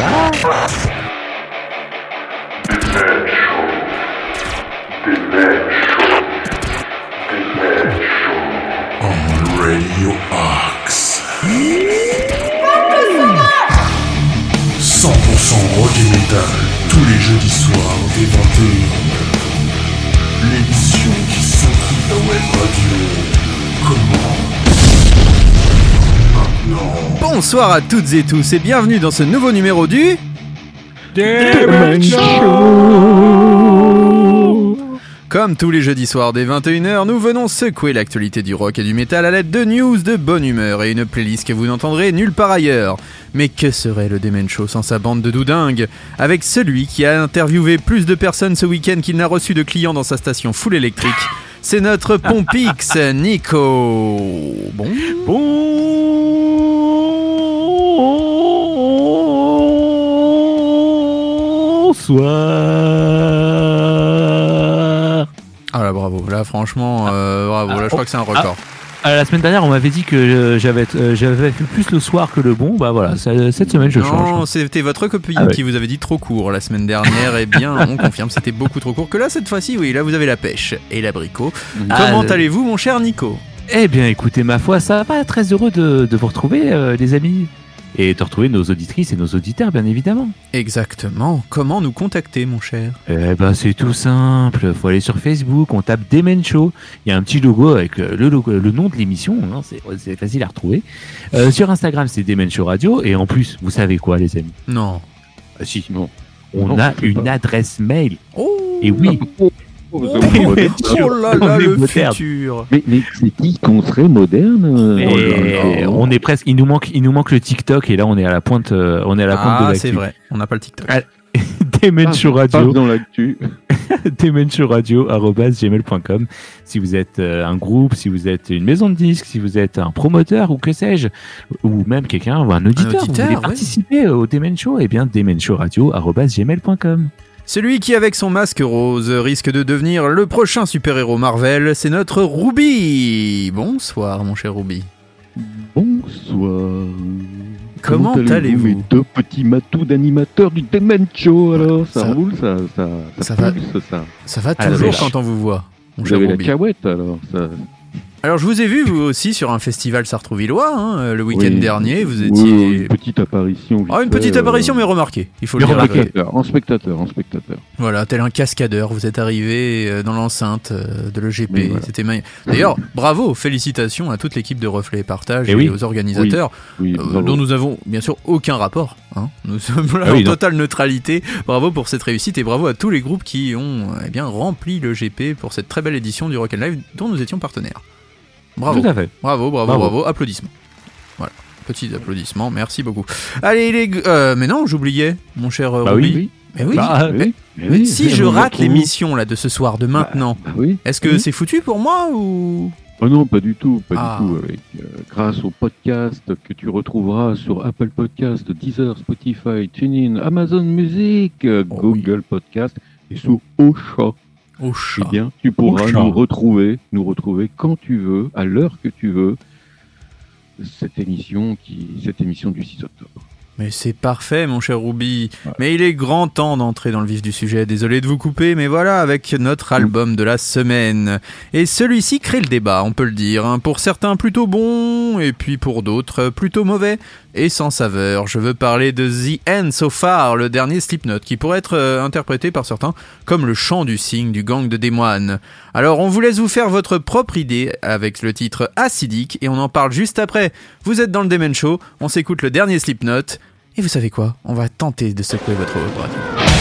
On Radio Axe. 100% rock et metal, tous les jeudis soirs 21h. L'émission qui s'occupe la web radio. Comment. Bonsoir à toutes et tous et bienvenue dans ce nouveau numéro du Comme tous les jeudis soirs dès 21h, nous venons secouer l'actualité du rock et du métal à l'aide de news de bonne humeur et une playlist que vous n'entendrez nulle part ailleurs. Mais que serait le Demen Show sans sa bande de doudingues? Avec celui qui a interviewé plus de personnes ce week-end qu'il n'a reçu de clients dans sa station full électrique. C'est notre Pompix, Nico. Bon. Ah là, bravo. Là, franchement, euh, bravo. Là, je crois que c'est un record. Ah, la semaine dernière, on m'avait dit que euh, j'avais euh, j'avais fait plus le soir que le bon. Bah voilà, cette semaine, je Non, change. c'était votre copine Ah ouais. qui vous avait dit trop court la semaine dernière. Et bien, on confirme, c'était beaucoup trop court. Que là, cette fois-ci, oui, là, vous avez la pêche et l'abricot. Ah, Comment euh, allez-vous, mon cher Nico? Eh bien, écoutez, ma foi, ça va. Très heureux de, de vous retrouver, euh, les amis. Et de retrouver nos auditrices et nos auditeurs, bien évidemment. Exactement. Comment nous contacter, mon cher? Eh ben, c'est tout simple. Faut aller sur Facebook, on tape Demen Show. Il y a un petit logo avec euh, le, logo, le nom de l'émission. hein, c'est c'est facile à retrouver. Euh, sur Instagram, c'est Demen Show Radio. Et en plus, vous savez quoi, les amis? Non. Ah, Si, non. On Non, a une pas. adresse mail. Oh Et oui, Oh, moderne. Oh là là, le moderne. futur Mais, mais c'est qui qu'on serait moderne euh, Et oh on est presque. Il nous manque, il nous manque le TikTok et là on est à la pointe, euh, on est à la pointe de Ah, l'actu. c'est vrai. On n'a pas le TikTok. Ah, Demen Show Passe Radio, dans l'actu. Demen Show Radio arobase gmail.com. Si vous êtes euh, un groupe, si vous êtes une maison de disques, si vous êtes un promoteur ou que sais-je, ou même quelqu'un ou un auditeur, auditeur, vous voulez ouais. participer au Demen Show, eh bien Demen Celui qui, avec son masque rose, risque de devenir le prochain super-héros Marvel, c'est notre Ruby. Bonsoir, mon cher Ruby. Bonsoir. Comment allez-vous mes deux petits matous d'animateurs du Demen Show alors Ça, Ça- roule, ça, ça, ça, ça va. pulse, ça. Ça va Ah, toujours quand on vous voit, Vous avez la cahouette alors ça... Alors je vous ai vu vous aussi sur un festival sartrouvillois hein, euh, le week-end Oui. dernier. Vous Oui, étiez une petite apparition. Ah, une petite fait, apparition euh, mais remarquée. Il faut le dire. en spectateur, en spectateur, en spectateur. Voilà, tel un cascadeur, vous êtes arrivé euh, dans l'enceinte euh, de l'EGP. Oui, voilà. C'était magnifique. D'ailleurs, bravo, félicitations à toute l'équipe de Reflet et Partage Eh et, oui. aux organisateurs, euh, dont nous avons bien sûr aucun rapport. hein. Nous sommes là Ah oui, en non. totale neutralité. Bravo pour cette réussite et bravo à tous les groupes qui ont euh, eh bien rempli l'EGP pour cette très belle édition du Rock and Live dont nous étions partenaires. Bravo. Tout à fait. Bravo, bravo, bravo, Bravo. applaudissements. Voilà, petits applaudissements, merci beaucoup. Allez, les... euh, mais non, j'oubliais, mon cher euh, Bah Ruby. oui. Mais oui. Bah, Oui, Mais oui, si je rate l'émission là de ce soir, de maintenant, Ah oui. est-ce que oui. c'est foutu pour moi ou? Oh non, pas du tout, pas Ah. du tout. Avec, euh, grâce au podcast que tu retrouveras sur Apple Podcast, Deezer, Spotify, TuneIn, Amazon Music, euh, Oh Google Podcast et sur Ocha, au eh bien, tu pourras nous retrouver, nous retrouver quand tu veux, à l'heure que tu veux, cette émission qui, cette émission du 6 octobre. Mais c'est parfait, mon cher Ruby. Voilà. Mais il est grand temps d'entrer dans le vif du sujet. Désolé de vous couper, mais voilà, avec notre album de la semaine. Et celui-ci crée le débat, on peut le dire. hein. Pour certains plutôt bon, et puis pour d'autres plutôt mauvais et sans saveur. Je veux parler de The End So Far, le dernier Slipknot, qui pourrait être euh, interprété par certains comme le chant du cygne du gang de des moines. Alors on vous laisse vous faire votre propre idée avec le titre Acidique, et on en parle juste après. Vous êtes dans le Demen Show, on s'écoute le dernier Slipknot. Et vous savez quoi? On va tenter de secouer votre radio.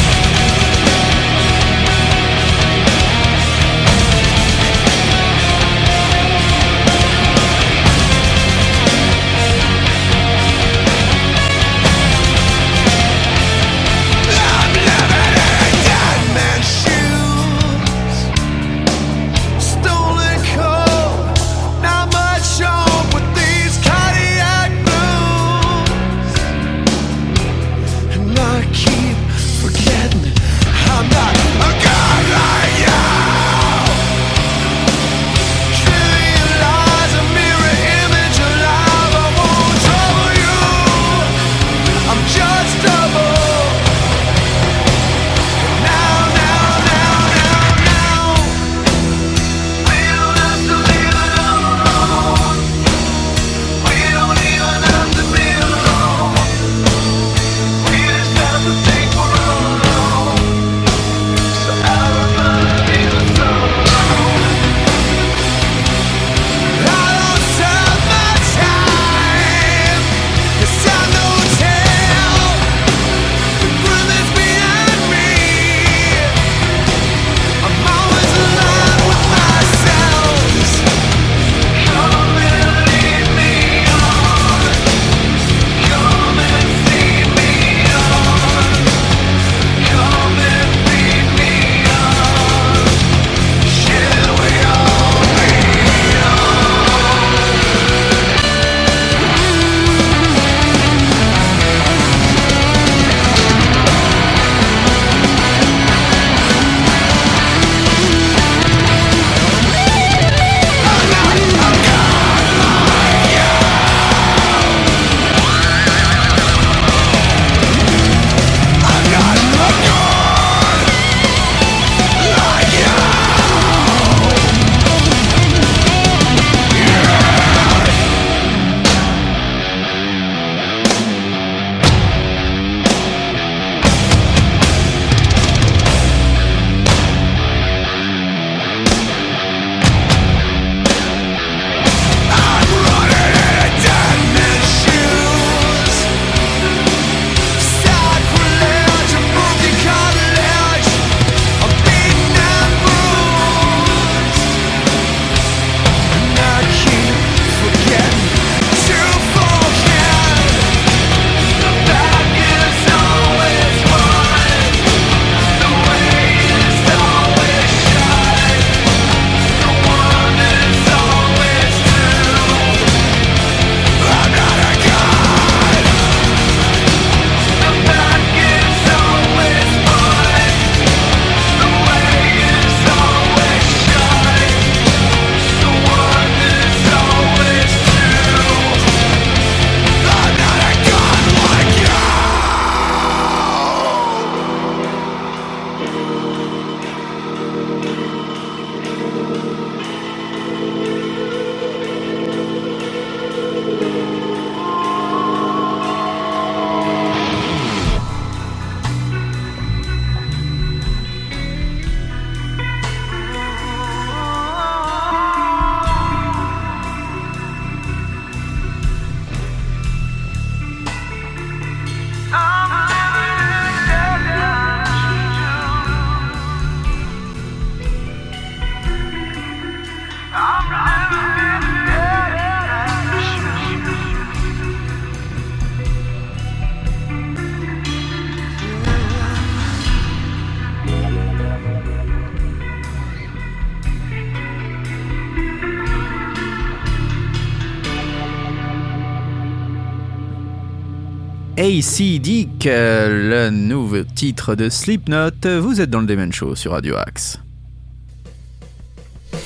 Euh, le nouveau titre de Slipknot. Vous êtes dans le Demen Show sur Radio Axe.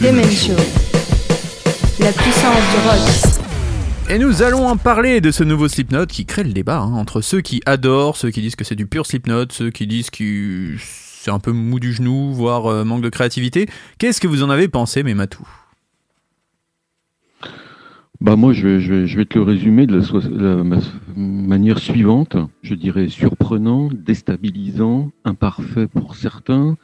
Demen Show. La puissance du rock. Et nous allons en parler de ce nouveau Slipknot qui crée le débat hein, entre ceux qui adorent, ceux qui disent que c'est du pur Slipknot, ceux qui disent que c'est un peu mou du genou, voire euh, manque de créativité. Qu'est-ce que vous en avez pensé, mes matous Bah moi, je vais, je, te le résumer de la, manière suivante. Je dirais surprenant, déstabilisant, imparfait pour certains,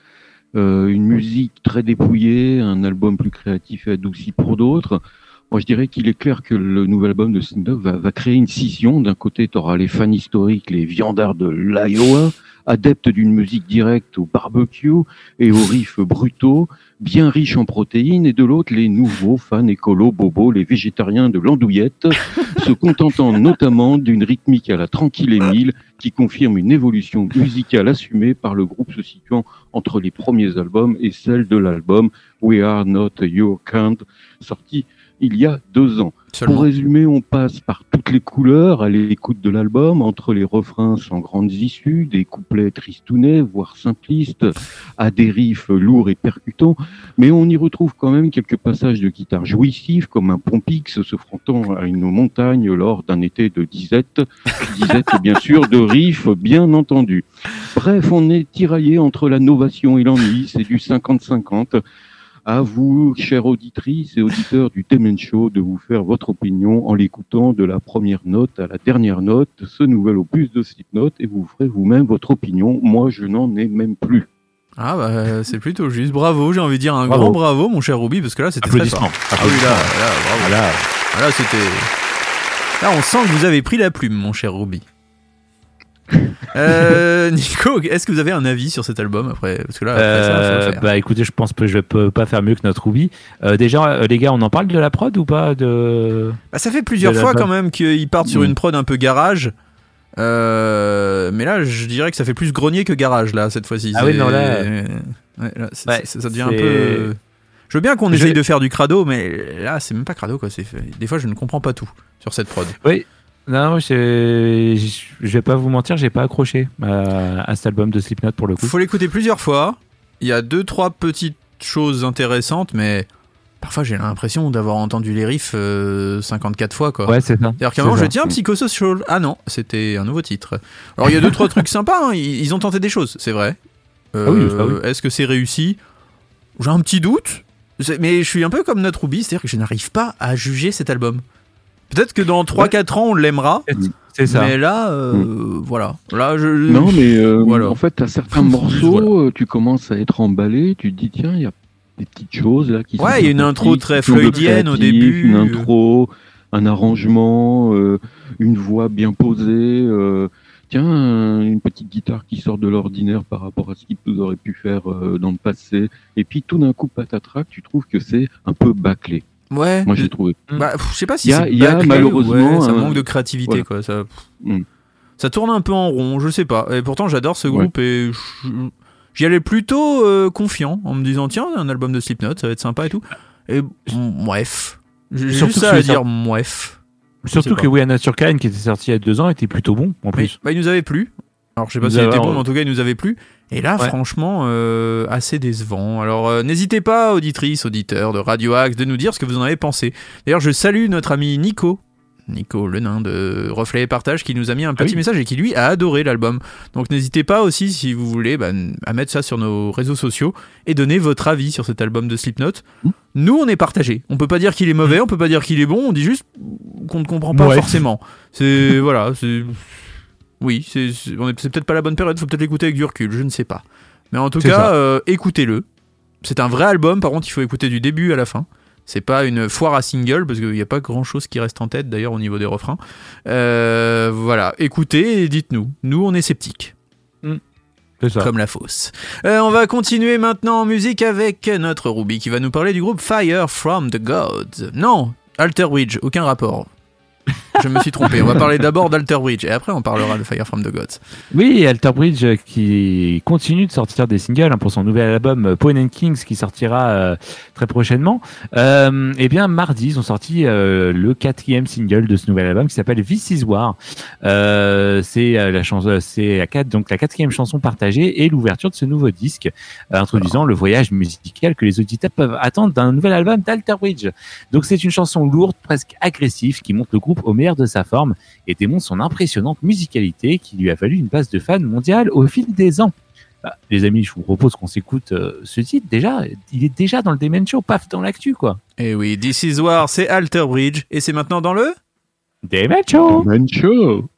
euh, une musique très dépouillée, un album plus créatif et adouci pour d'autres. Moi, je dirais qu'il est clair que le nouvel album de va, va créer une scission. D'un côté, tu auras les fans historiques, les viandards de l'Iowa, adeptes d'une musique directe au barbecue et aux riffs brutaux, bien riches en protéines, et de l'autre, les nouveaux fans écolos, bobos, les végétariens de l'andouillette, se contentant notamment d'une rythmique à la tranquille Émile, qui confirme une évolution musicale assumée par le groupe se situant entre les premiers albums et celle de l'album We Are Not Your Kind, sorti il y a deux ans. Pour résumer, on passe par toutes les couleurs à l'écoute de l'album, entre les refrains sans grandes issues, des couplets tristounets, voire simplistes, à des riffs lourds et percutants, mais on y retrouve quand même quelques passages de guitare jouissifs, comme un pompix se frottant à une montagne lors d'un été de disette, disette bien sûr de riffs, bien entendu. Bref, on est tiraillé entre la novation et l'ennui, c'est du 50-50. À vous, chères auditrices et auditeurs du Temen Show, de vous faire votre opinion en l'écoutant de la première note à la dernière note, de ce nouvel opus de Slipknot, et vous ferez vous-même votre opinion. Moi, je n'en ai même plus. Ah bah c'est plutôt juste. Bravo, j'ai envie de dire un Bravo. grand bravo, mon cher Ruby, parce que là c'était très fort. Ah oui, là, là, bravo. Voilà. Ah, Là, c'était. Là, on sent que vous avez pris la plume, mon cher Ruby. Euh, Nico, est-ce que vous avez un avis sur cet album après Parce que là, après ça, Euh, bah écoutez, je pense que je peux pas faire mieux que notre Ruby. Euh, déjà, euh, les gars, on en parle de la prod ou pas de... Bah, ça fait plusieurs fois quand même qu'ils partent sur une prod un peu garage. Mais là, je dirais que ça fait plus grenier que garage là cette fois-ci. Ah oui, non, là- Ouais, là, ça devient un peu. Je veux bien qu'on essaye de faire du crado, mais là, c'est même pas crado quoi. Des fois, je ne comprends pas tout sur cette prod. Non, non, je je vais pas vous mentir, j'ai pas accroché à, à cet album de Slipknot pour le coup. Faut l'écouter plusieurs fois. Il y a deux, trois petites choses intéressantes, mais parfois j'ai l'impression d'avoir entendu les riffs euh, 54 fois quoi. Ouais, c'est ça. C'est-à-dire qu'à un moment, je tiens Psychosocial. Ah non, c'était un nouveau titre. Alors il y a deux, trois trucs sympas. hein. Ils, ils ont tenté des choses, c'est vrai. Euh, Ah oui, ça, oui. Est-ce que c'est réussi? J'ai un petit doute. Mais je suis un peu comme notre Ruby, c'est-à-dire que je n'arrive pas à juger cet album. Peut-être que dans 3-4 ans, on l'aimera. C'est ça. Mais là, euh, voilà. Là, je. Non, mais euh, Voilà. en fait, à certains morceaux, euh, tu commences à être emballé, tu te dis, tiens, il y a des petites choses là qui sont Ouais, il y a une intro très floydienne au début. Une intro, un arrangement, euh, une voix bien posée. euh, tiens, un- une petite guitare qui sort de l'ordinaire par rapport à ce qu'il nous aurait pu faire euh, dans le passé. Et puis tout d'un coup, patatrac, tu trouves que c'est un peu bâclé. Ouais. Moi, j'ai trouvé. Bah, pff, je sais pas si c'est il y a malheureusement ouais, ça un- manque de créativité voilà. quoi. Ça, Mm. ça tourne un peu en rond, je sais pas. Et pourtant j'adore ce Ouais. groupe et j'y allais plutôt euh, confiant en me disant tiens un album de Slipknot ça va être sympa et tout. Et bref, j'ai Surtout juste que ça à dire bref. Surtout que. We Are Not Your Kind, qui était sorti il y a deux ans, était plutôt bon en Mais, plus. bah, il nous avait plu. Alors je sais pas s'il était avait- bon, mais en tout cas il nous avait plu. Et là Ouais. franchement euh, assez décevant. Alors euh, n'hésitez pas auditrices, auditeurs de Radio Axe de nous dire ce que vous en avez pensé. D'ailleurs je salue notre ami Nico. Nico, le nain de Reflet et Partage, qui nous a mis un petit oui. message et qui lui a adoré l'album. Donc n'hésitez pas aussi, si vous voulez, bah, à mettre ça sur nos réseaux sociaux et donner votre avis sur cet album de Slipknot. Mmh. Nous, on est partagé. On peut pas dire qu'il est mauvais, on peut pas dire qu'il est bon, on dit juste qu'on ne comprend pas Ouais. forcément. C'est voilà, c'est oui, c'est peut-être pas la bonne période, faut peut-être l'écouter avec du recul, je ne sais pas. Mais en tout cas, euh, écoutez-le. C'est un vrai album, par contre, il faut écouter du début à la fin. C'est pas une foire à single parce qu'il n'y a pas grand chose qui reste en tête d'ailleurs au niveau des refrains. Euh, voilà, écoutez et dites-nous. Nous, on est sceptiques, C'est ça. comme la fosse. Euh, on va continuer maintenant en musique avec notre Ruby qui va nous parler du groupe Fire from the Gods. Non, Alter Bridge, aucun rapport. je me suis trompé. On va parler d'abord d'Alter Bridge et après on parlera de Fire from the Gods. Oui, Alter Bridge euh, qui continue de sortir des singles hein, pour son nouvel album euh, Pawn and Kings qui sortira euh, très prochainement. Euh, et bien mardi, ils ont sorti euh, le quatrième single de ce nouvel album qui s'appelle This Is War. Euh, c'est la chanson, c'est la quatre, donc la quatrième chanson partagée et l'ouverture de ce nouveau disque, introduisant le voyage musical que les auditeurs peuvent attendre d'un nouvel album d'Alter Bridge. Donc c'est une chanson lourde, presque agressive, qui montre le groupe au meilleur de sa forme et démontre son impressionnante musicalité qui lui a valu une base de fans mondiale au fil des ans. Bah, les amis, je vous propose qu'on s'écoute euh, ce titre. Déjà, il est déjà dans le Demen Show, paf, dans l'actu, quoi. Et oui, This Is War, c'est Alter Bridge et c'est maintenant dans le. Demen Show Mancho Toutes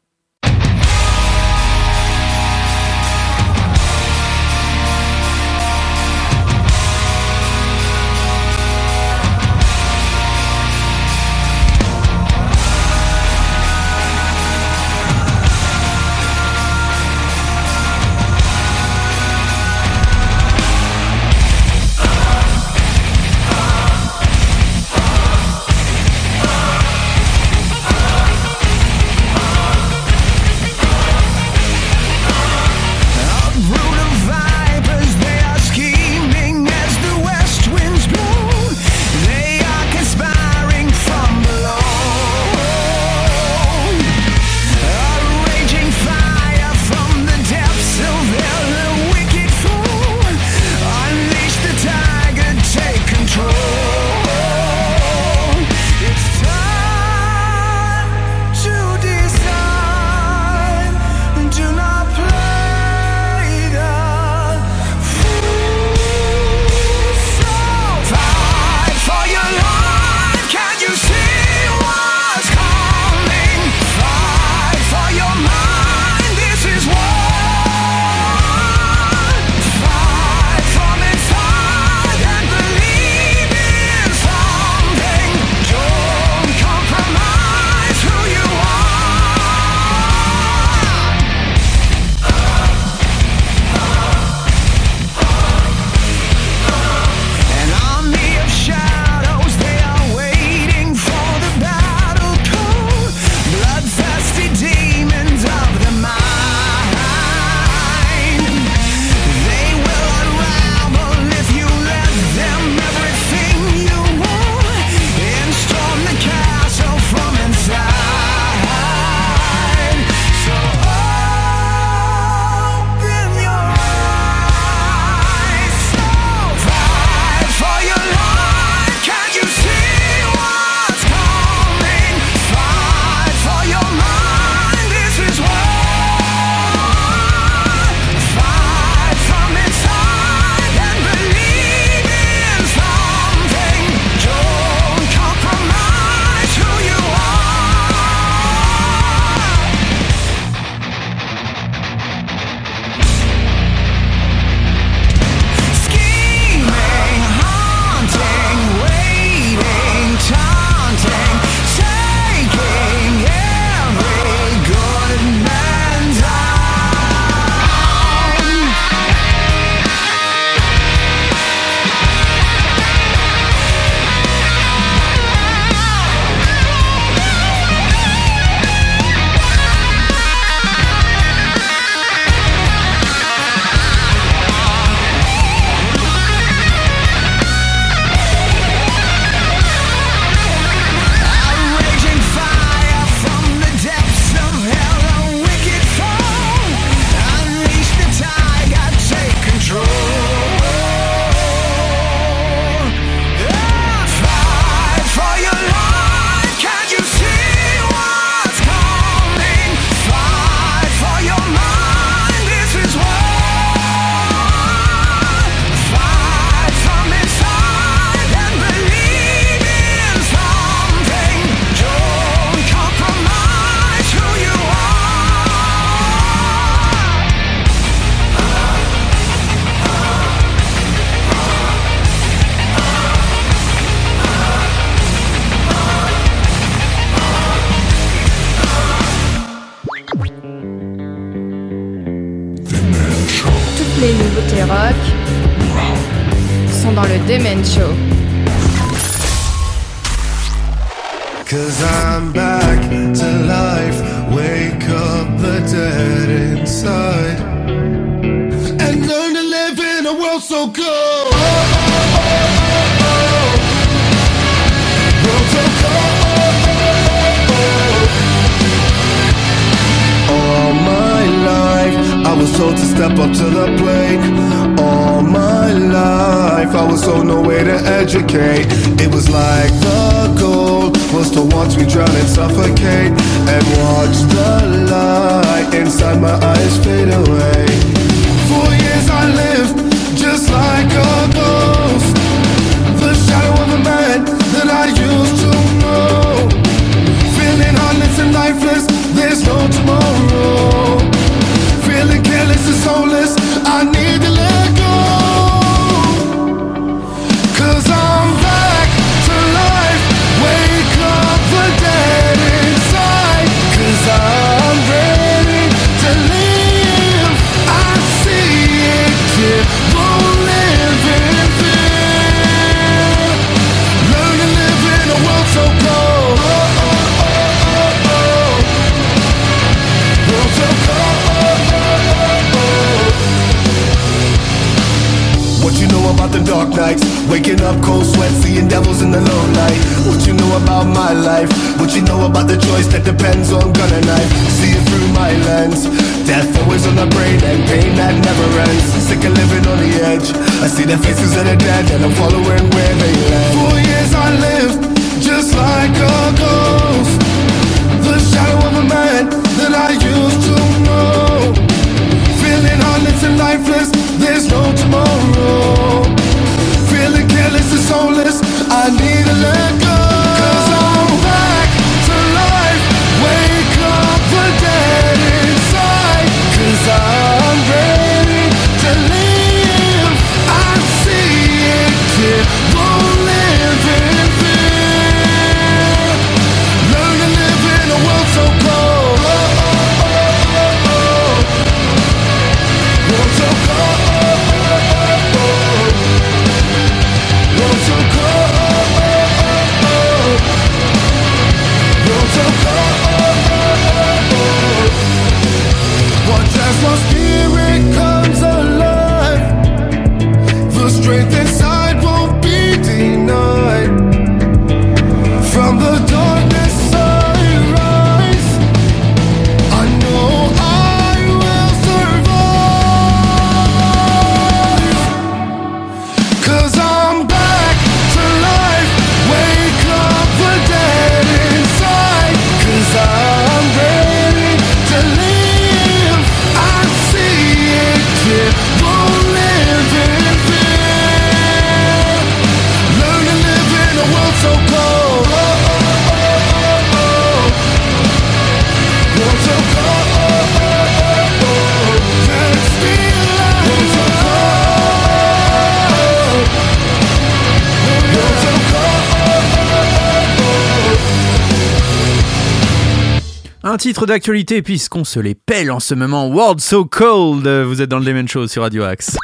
D'actualité puisqu'on se les pèle en ce moment. World So Cold. Vous êtes dans le Demon Show sur Radio Axe.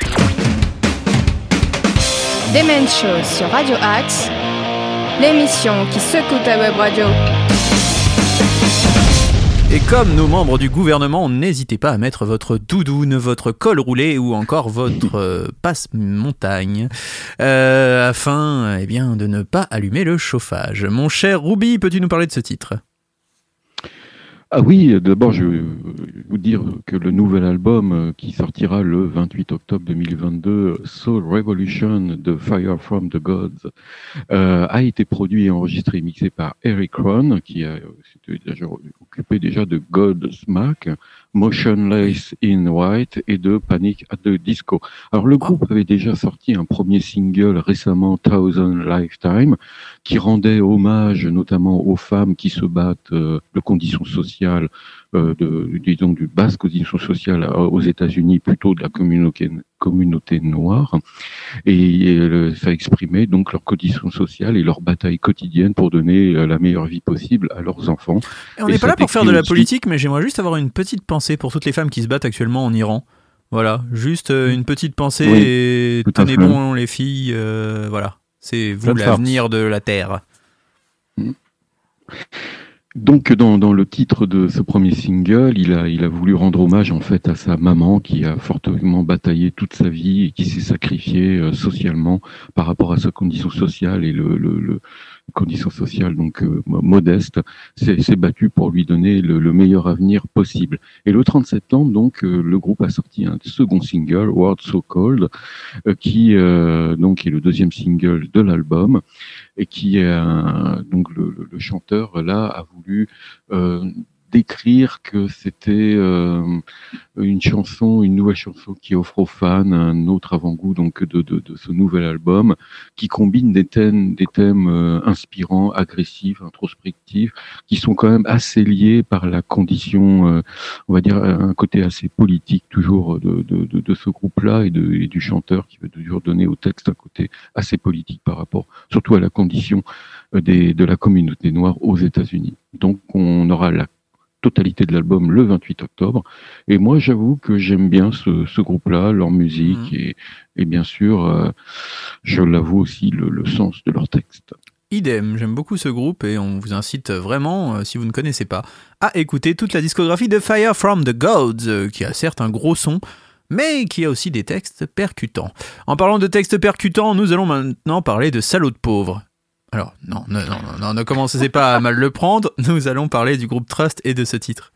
Demen Show sur Radio Axe, l'émission qui secoue ta web radio. Et comme nos membres du gouvernement, n'hésitez pas à mettre votre doudoune, votre col roulé ou encore votre euh, passe-montagne euh, afin eh bien, de ne pas allumer le chauffage. Mon cher Ruby, peux-tu nous parler de ce titre? Ah oui, d'abord je vais vous dire que le nouvel album euh, qui sortira le 28 octobre 2022, Soul Revolution de Fire from the Gods, euh, a été produit et enregistré et mixé par Eric Ron, qui a déjà occupé déjà de Godsmack, Motionless in White et de Panic at the Disco. Alors le groupe avait déjà sorti un premier single récemment, Thousand Lifetime, qui rendait hommage notamment aux femmes qui se battent euh, de conditions sociales, euh, de, disons du basse condition sociale aux États-Unis, plutôt de la communauté, communauté noire, et euh, ça exprimait donc leurs conditions sociales et leur bataille quotidienne pour donner euh, la meilleure vie possible à leurs enfants. Et on n'est pas là pour faire de la politique, mais j'aimerais juste avoir une petite pensée pour toutes les femmes qui se battent actuellement en Iran. Voilà, juste euh, une petite pensée Oui, et tenez bon les filles, euh, voilà. C'est vous l'avenir de la Terre. Donc dans, dans, le titre de ce premier single, il a, il a voulu rendre hommage en fait à sa maman qui a fortement bataillé toute sa vie et qui s'est sacrifiée euh, socialement par rapport à sa condition sociale et le, le, le condition sociale donc euh, modeste, s'est battu pour lui donner le, le, meilleur avenir possible. Et le 30 septembre donc euh, le groupe a sorti un second single, World So Cold, qui donc est le deuxième single de l'album et qui un, donc le, le, chanteur là a voulu euh, décrire que c'était euh, une chanson, une nouvelle chanson qui offre aux fans un autre avant-goût donc de, de, ce nouvel album, qui combine des thèmes, des thèmes euh, inspirants, agressifs, introspectifs, qui sont quand même assez liés par la condition, euh, on va dire un côté assez politique toujours de, de, de ce groupe-là et, et du chanteur qui veut toujours donner au texte un côté assez politique par rapport, surtout à la condition des, de la communauté noire aux États-Unis. Donc on aura la totalité de l'album le 28 octobre. Et moi, j'avoue que j'aime bien ce, ce groupe-là, leur musique Mhm. et, et bien sûr, euh, je l'avoue aussi, le, le sens de leur texte. Idem, j'aime beaucoup ce groupe et on vous incite vraiment, euh, si vous ne connaissez pas, à écouter toute la discographie de Fire from the Gods, euh, qui a certes un gros son, mais qui a aussi des textes percutants. En parlant de textes percutants, nous allons maintenant parler de Salaud de pauvre. Alors, non, non, non, non, ne commencez pas à mal le prendre, nous allons parler du groupe Trust et de ce titre.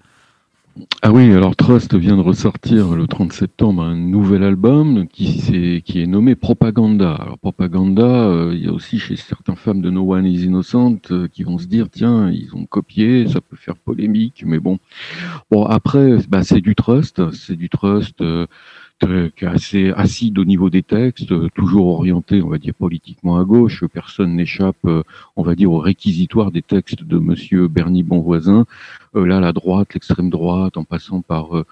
Ah oui, alors Trust vient de ressortir le 30 septembre un nouvel album qui, est, qui est nommé Propaganda. Alors Propaganda, euh, il y a aussi chez certains femmes de No One is Innocent euh, qui vont se dire tiens, ils ont copié, ça peut faire polémique, mais bon. Bon après, bah, c'est du Trust, c'est du Trust. Euh, qui est assez acide au niveau des textes, euh, toujours orienté, on va dire, politiquement à gauche. Personne n'échappe, euh, on va dire, au réquisitoire des textes de Monsieur Bernie Bonvoisin. Euh, là, la droite, l'extrême droite, en passant par, euh,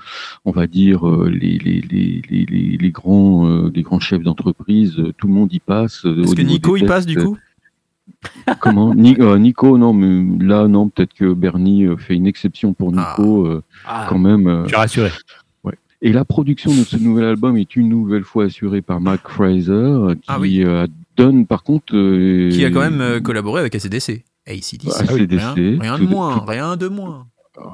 on va dire, euh, les, les, les, les, les grands, euh, les grands chefs d'entreprise, euh, tout le monde y passe. Est-ce que Nico y passe du coup? Comment? Ni- euh, Nico, non, mais là, non, peut-être que Bernie fait une exception pour Nico, euh, Ah, quand même. euh, je suis rassuré. Et la production de ce nouvel album est une nouvelle fois assurée par Mark Fraser, qui Ah oui. euh, donne par contre... euh, Qui a quand même euh, collaboré avec ACDC. ACDC. ACDC, Rien, rien de moins, tout- rien de moins.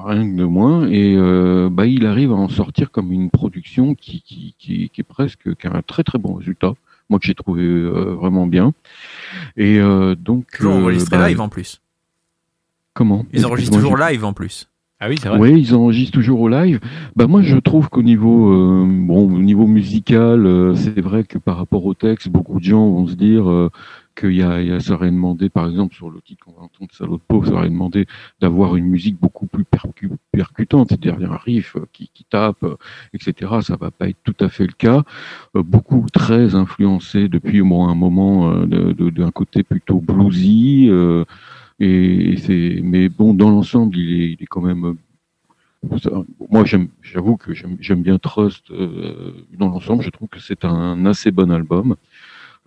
rien de moins, et euh, bah, il arrive à en sortir comme une production qui, qui, qui, qui est presque qui a un très très bon résultat, moi que j'ai trouvé euh, vraiment bien. Et donc... Toujours enregistré bah, live en plus. Comment? Ils enregistrent toujours live en plus. Ah oui, ils enregistrent toujours au live. Bah moi, je trouve qu'au niveau, euh, bon, au niveau musical, euh, c'est vrai que par rapport au texte, beaucoup de gens vont se dire euh, qu'il y a, il y a, ça aurait demandé, par exemple, sur le titre qu'on va entendre, Salaud de ça aurait demandé d'avoir une musique beaucoup plus percu- percutante, c'est-à-dire un riff euh, qui, qui tape, euh, etc. Ça va pas être tout à fait le cas. Euh, beaucoup très influencé depuis au moins un moment euh, de- de- d'un côté plutôt bluesy. Et c'est, mais bon, dans l'ensemble, il est, il est quand même. moi, j'aime, j'avoue que j'aime, j'aime bien Trust. euh, dans l'ensemble, je trouve que c'est un assez bon album,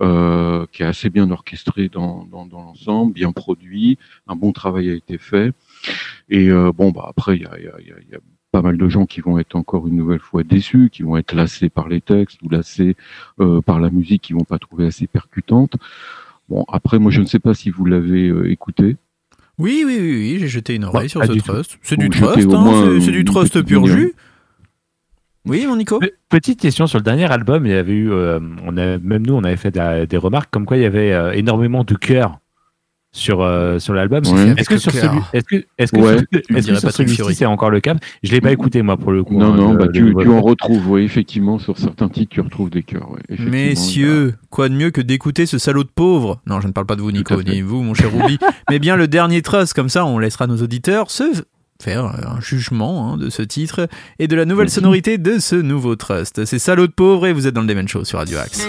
euh, qui est assez bien orchestré dans, dans, dans l'ensemble, bien produit, un bon travail a été fait. Et euh, bon, bah après, il y a, y, a, y y a pas mal de gens qui vont être encore une nouvelle fois déçus, qui vont être lassés par les textes ou lassés euh, par la musique, qui vont pas trouver assez percutante. Bon, après, moi, je ne sais pas si vous l'avez euh, écouté. Oui, oui, oui, oui, j'ai jeté une oreille Ouais, sur ce trust. C'est du trust, hein, c'est- du trust pur jus. Oui, mon Nico Pe- Petite question sur le dernier album, il y avait eu, euh, on a, même nous, on avait fait des remarques comme quoi il y avait euh, énormément de cœur sur euh, sur l'album. Ouais. Est-ce que sur celui, est-ce que est-ce que Ouais. sur- est-ce que sur celui-ci c'est encore le cas? Je l'ai pas écouté moi pour le coup. Non, hein, non, le- bah, le tu, tu en retrouves, oui, effectivement, sur certains titres, tu retrouves des cœurs. ouais, Messieurs, quoi de mieux que d'écouter ce salaud de pauvre? Non, je ne parle pas de vous, Nico, ni vous, mon cher Ruby, mais bien le dernier trust, comme ça on laissera nos auditeurs se faire un jugement hein, de ce titre et de la nouvelle Merci. sonorité de ce nouveau trust. C'est salaud de pauvre et vous êtes dans le Demen Show sur Radio Axe.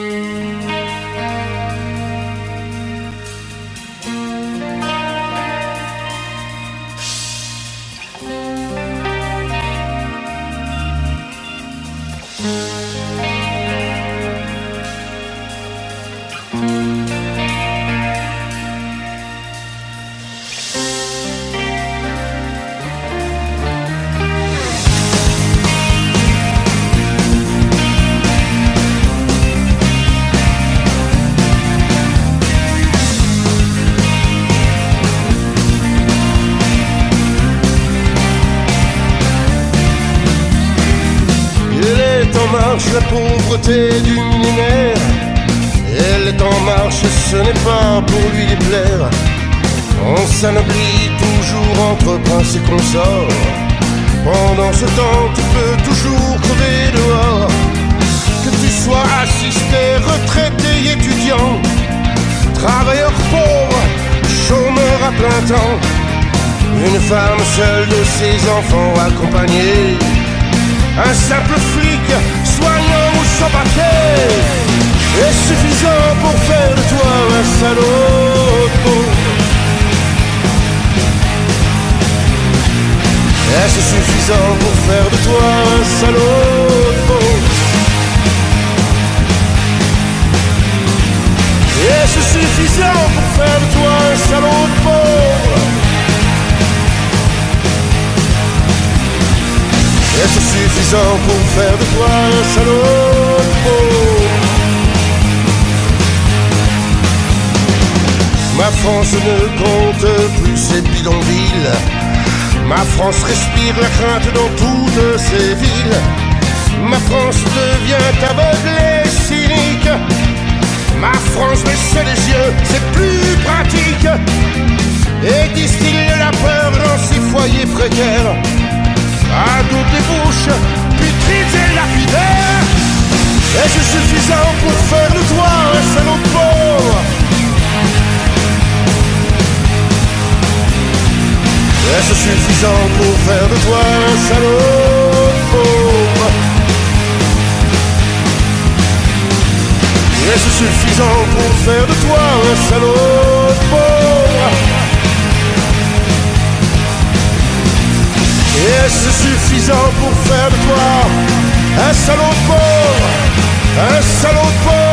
Suffisant pour faire de toi un salaud Ma France ne compte plus ses bidonvilles Ma France respire la crainte dans toutes ses villes. Ma France devient aveugle et cynique. Ma France baisse les yeux, c'est plus pratique. Et distille la peur dans ses foyers précaires. À toutes les bouches, putrides et lapidaires. Est-ce suffisant pour faire de toi un salaud pauvre Est-ce suffisant pour faire de toi un salaud pauvre Est-ce suffisant pour faire de toi un salaud Est-ce suffisant pour faire de toi un salaud pauvre Un salaud pauvre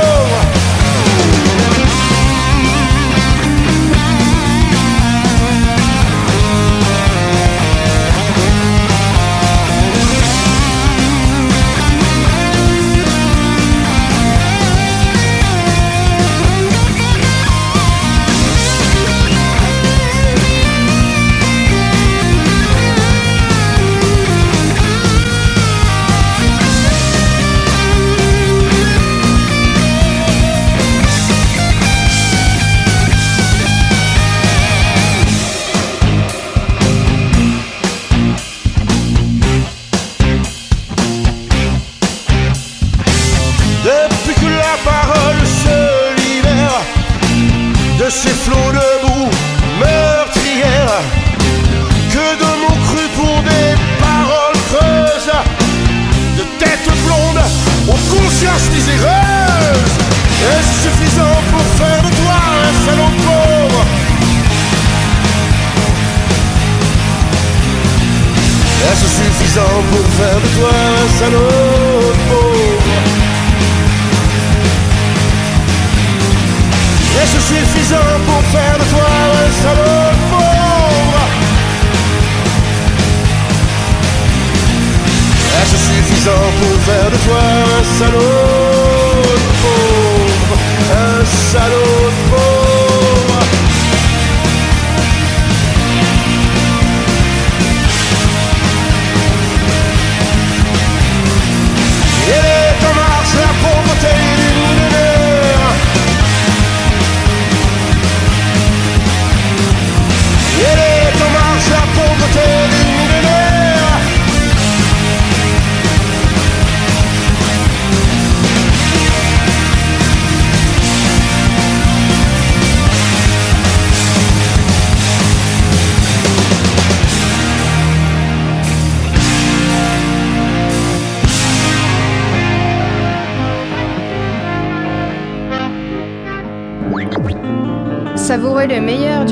de toi salaud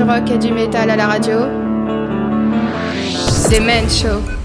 rock et du métal à la radio. The Men Show.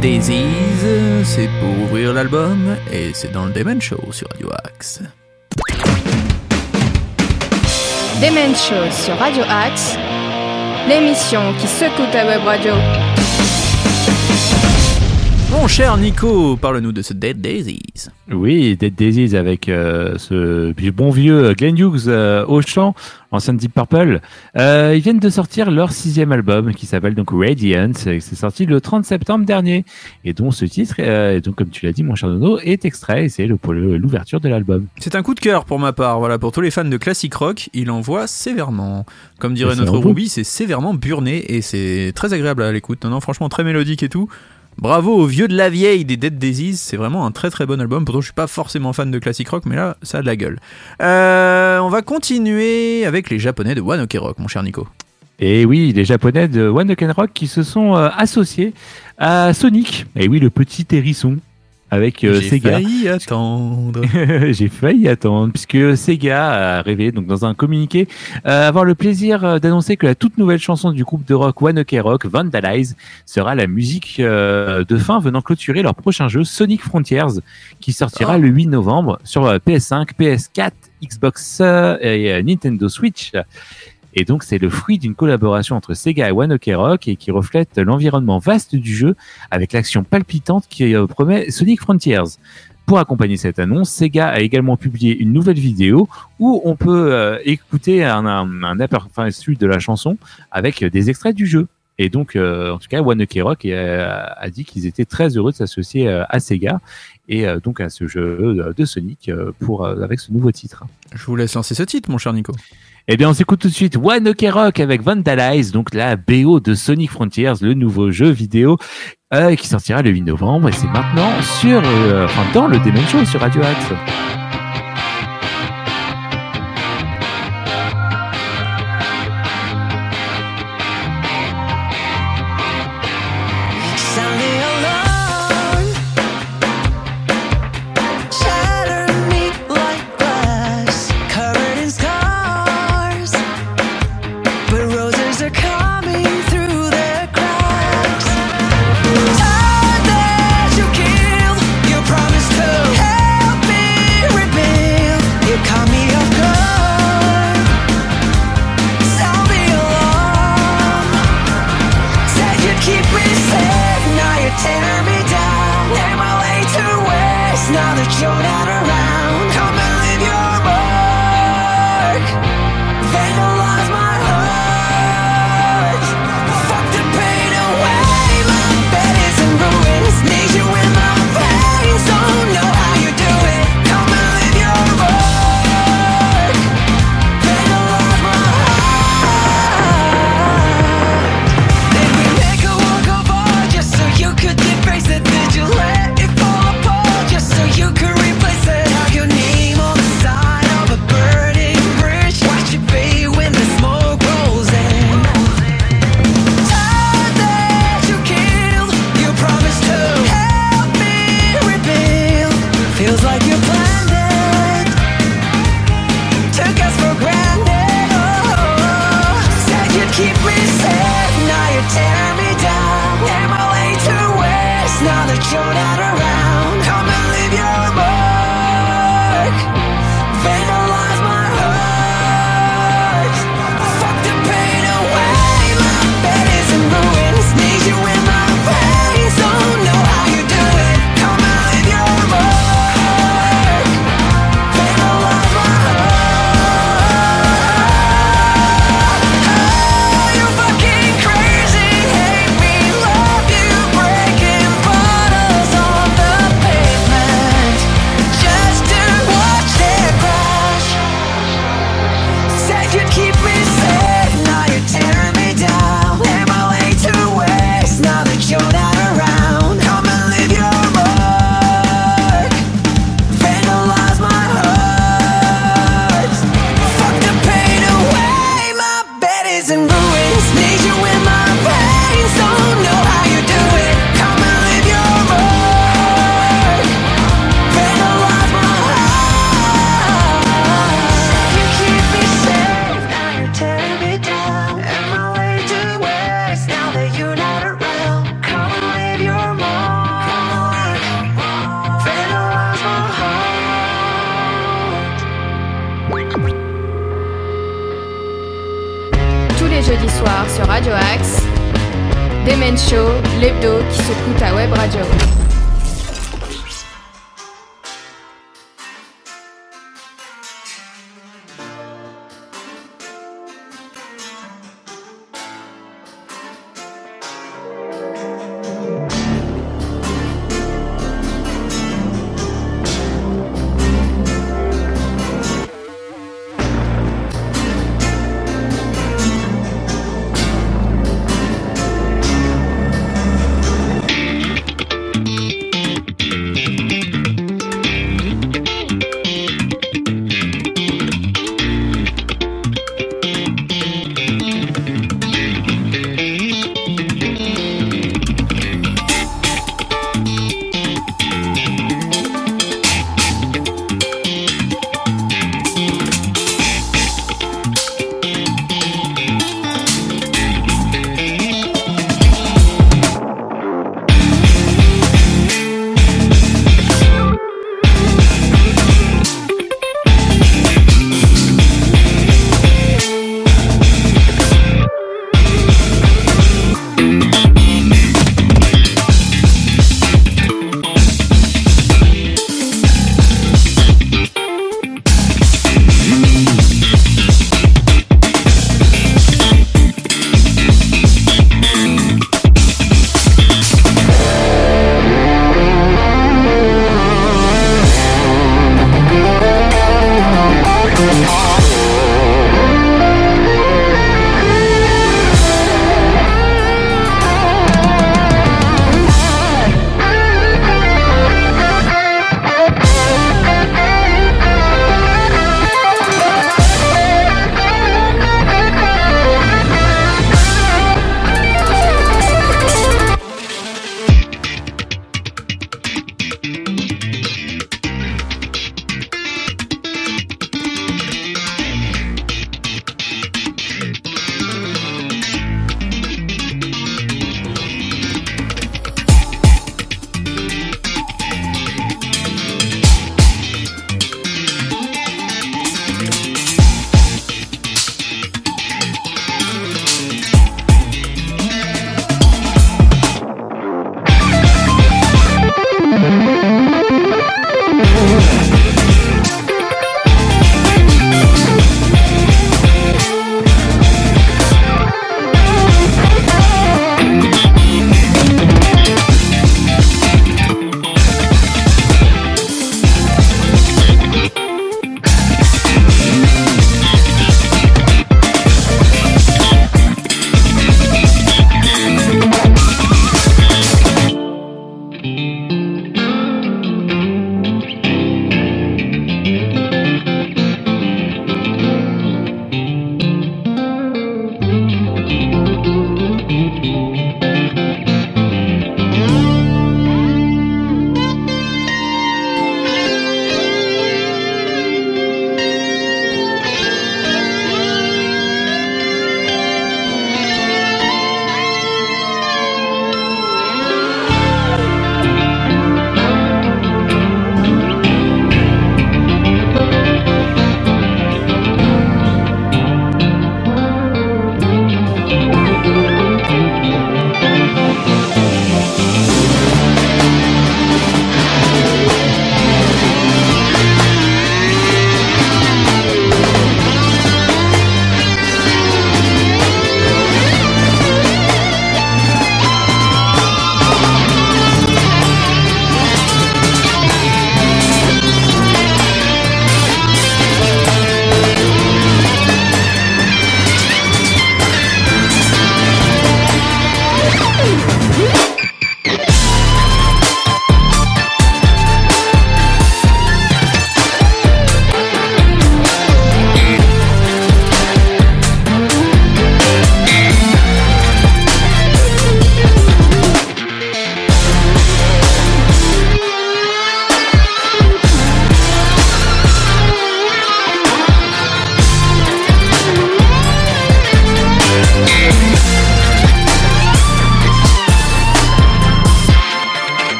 Daisies. C'est pour ouvrir l'album et c'est dans le Demon Show sur Radio Axe. Demen Show sur Radio Axe, l'émission qui secoue ta web radio. Mon cher Nico, parle-nous de ce Dead Daisies. Oui, Dead Daisies avec euh, ce bon vieux Glenn Hughes euh, au chant, ancien Deep Purple. Euh, ils viennent de sortir leur sixième album qui s'appelle donc Radiant. et C'est sorti le 30 septembre dernier et dont ce titre, et donc comme tu l'as dit, mon cher Nono, est extrait et c'est l'ouverture de l'album. C'est un coup de cœur pour ma part. Voilà, pour tous les fans de classic rock, il envoie sévèrement. Comme dirait notre. Ruby, c'est sévèrement burné et c'est très agréable à l'écoute. Non, non, franchement, très mélodique et tout. Bravo aux vieux de la vieille des Dead Daisies, c'est vraiment un très très bon album. Pourtant, je suis pas forcément fan de classic rock, mais là, ça a de la gueule. Euh, on va continuer avec les japonais de One Ok Rock, mon cher Nico. Et oui, les japonais de One Ok Rock qui se sont euh, associés à Sonic. Et oui, le petit hérisson avec euh, J'ai Sega. failli attendre. J'ai failli attendre puisque Sega a révélé donc dans un communiqué euh, avoir le plaisir euh, d'annoncer que la toute nouvelle chanson du groupe de rock One Ok Rock Vandalize sera la musique euh, de fin venant clôturer leur prochain jeu Sonic Frontiers qui sortira Oh. le 8 novembre sur euh, PS5, PS4, Xbox et Nintendo Switch. Et donc c'est le fruit d'une collaboration entre Sega et One Ok Rock et qui reflète l'environnement vaste du jeu avec l'action palpitante qui euh, promet Sonic Frontiers. Pour accompagner cette annonce, Sega a également publié une nouvelle vidéo où on peut euh, écouter un, un, un aperçu de la chanson avec des extraits du jeu. Et donc, euh, en tout cas, One Ok Rock a dit qu'ils étaient très heureux de s'associer à Sega et donc à ce jeu de Sonic pour avec ce nouveau titre. Je vous laisse lancer ce titre, mon cher Nico. Eh bien, on s'écoute tout de suite One Ok Rock avec Vandalize, donc la BO de Sonic Frontiers, le nouveau jeu vidéo euh, qui sortira le 8 novembre. Et c'est maintenant sur, euh, enfin, dans le Demon Show sur Radio Axe.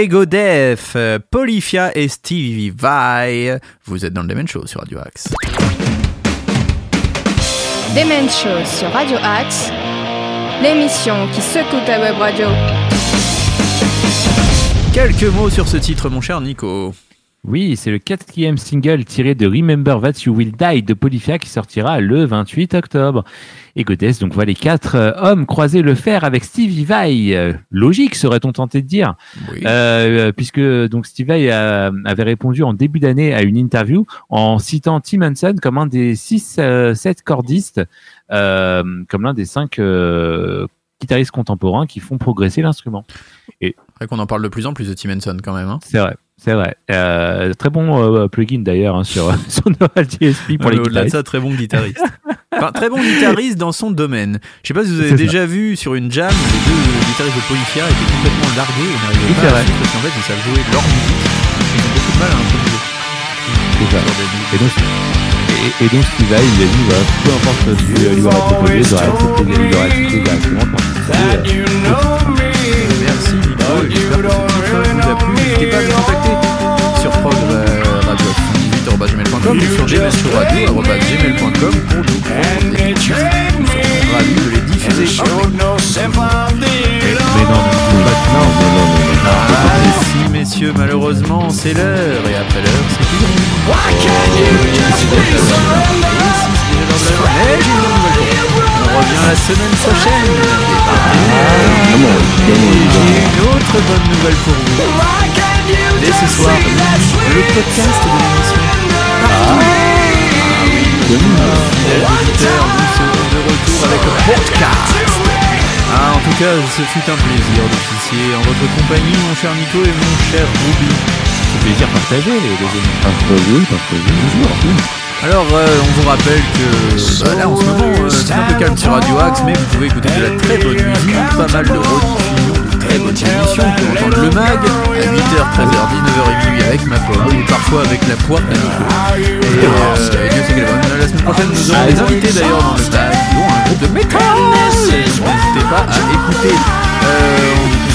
Ego Def, euh, Polyphia et Stevie Vai. Vous êtes dans le Demen Show sur Radio Axe. Demen Show sur Radio Axe, l'émission qui secoue ta web radio. Quelques mots sur ce titre, mon cher Nico. Oui, c'est le quatrième single tiré de Remember That You Will Die de Polyphia qui sortira le 28 octobre. Et Goddess donc voit les quatre euh, hommes croiser le fer avec Stevie Vai. Euh, logique, serait-on tenté de dire. Oui. Euh, puisque donc Steve Vai a- avait répondu en début d'année à une interview en citant Tim Henson comme un des 6-7 cordistes, euh, comme l'un des cinq euh, guitaristes contemporains qui font progresser l'instrument. C'est vrai qu'on en parle de plus en plus de Tim Henson quand même. hein. C'est vrai, c'est vrai. Euh, très bon euh, plugin d'ailleurs hein, sur, sur Neural DSP pour Ouais, les Au-delà de ça, très bon guitariste. Enfin, très bon guitariste dans son domaine. Je sais pas si vous avez C'est ça. déjà vu sur une jam, les deux guitaristes de Polyphia étaient complètement largués et n'arrivaient Oui, pas à parce qu'en fait ils savent jouer leur musique. Ils ont beaucoup de mal à improviser. C'est ça. Et donc, et, et donc Steve il a dit, voilà, peu importe ce que lui aurait proposé, il aurait accepté, directement de participer. Merci Nico, et j'espère que ce titre vous a plu. N'hésitez pas à nous contacter sur prog radio 78.gmail.com ou sur gmail.com pour nous rendre des titres. Nous serons ravis de les diffuser. Mais non, non, non, non, non, non, non. Si messieurs, malheureusement c'est l'heure et après l'heure c'est On revient la semaine prochaine. Et j'ai une autre bonne nouvelle pour vous. Dès ce soir, le podcast de l'émission. Ah oui, fidèles auditeurs, nous serons de retour avec le podcast. Ah, en tout cas, ce fut un plaisir d'officier en votre compagnie, mon cher Nico et mon cher Ruby. C'est plaisir partagé, les, les amis. Partagez, partagez, toujours. Alors, euh, on vous rappelle que bah, là, en ce moment, euh, c'est un peu calme sur Radio Axe, mais vous pouvez écouter de la très bonne musique, pas mal de rediffusions, de très bonnes émissions pour entendre le mag à 8h, 13h, 19h et minuit avec ma pomme, ou parfois avec la poire de Nico. Et, euh, Dieu sait qu'elle. La semaine prochaine, nous aurons des invités d'ailleurs dans le mag, dont un groupe de métal. N'hésitez pas à écouter. Euh, on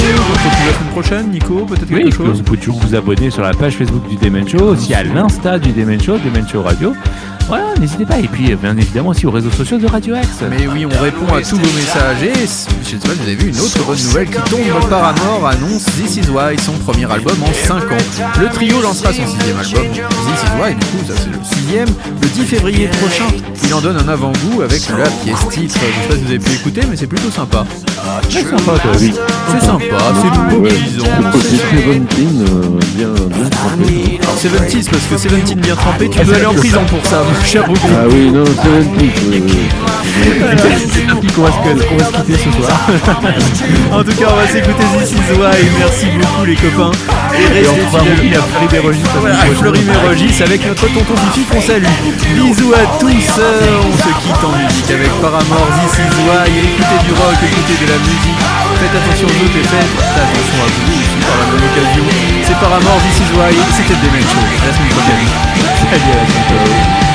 retrouve la semaine prochaine. Nico, peut-être Oui, quelque que chose vous pouvez toujours vous abonner sur la page Facebook du Demen Show, aussi à l'Insta du Demen Show, Demen Show Radio. Voilà, n'hésitez pas. Et puis, euh, bien évidemment, aussi aux réseaux sociaux de Radio Axe. Mais oui, on répond à tous vos messages et je sais pas si vous avez vu une autre bonne nouvelle qui tombe. Paramore annonce This Is Why, son premier album en 5 ans. Le trio lancera son sixième album, This Is Why, du coup ça c'est le sixième, le 10 février prochain. Il en donne un avant-goût avec la pièce titre. Je sais pas si vous avez pu écouter, mais c'est plutôt sympa. C'est sympa, toi. Oui. C'est sympa, c'est Ouais. mobilisant. Le côté Seventeen, euh, bien, bien trempé. Alors 70 parce que 17 bien trempé, tu peux aller en prison pour ça, mon cher Ah oui, non, Seventeen. oui, oui. C'est parti qu'on va, qu'on va se quitter ce soir. En tout cas, on va s'écouter This Is Why. Merci beaucoup les copains. Et restez on va fidèles. à Fleury Bérogis. Voilà, à Fleury-Mérogis avec notre tonton Fifi qu'on salue. Bisous à tous, euh, on se quitte en musique avec Paramore, This Is Why. Écoutez du rock, écoutez de la musique. Faites attention aux autres et faites attention à vous aussi par la même occasion. C'est Paramore, This Is Why. C'était Demen Show. À la semaine prochaine. Salut à la semaine prochaine.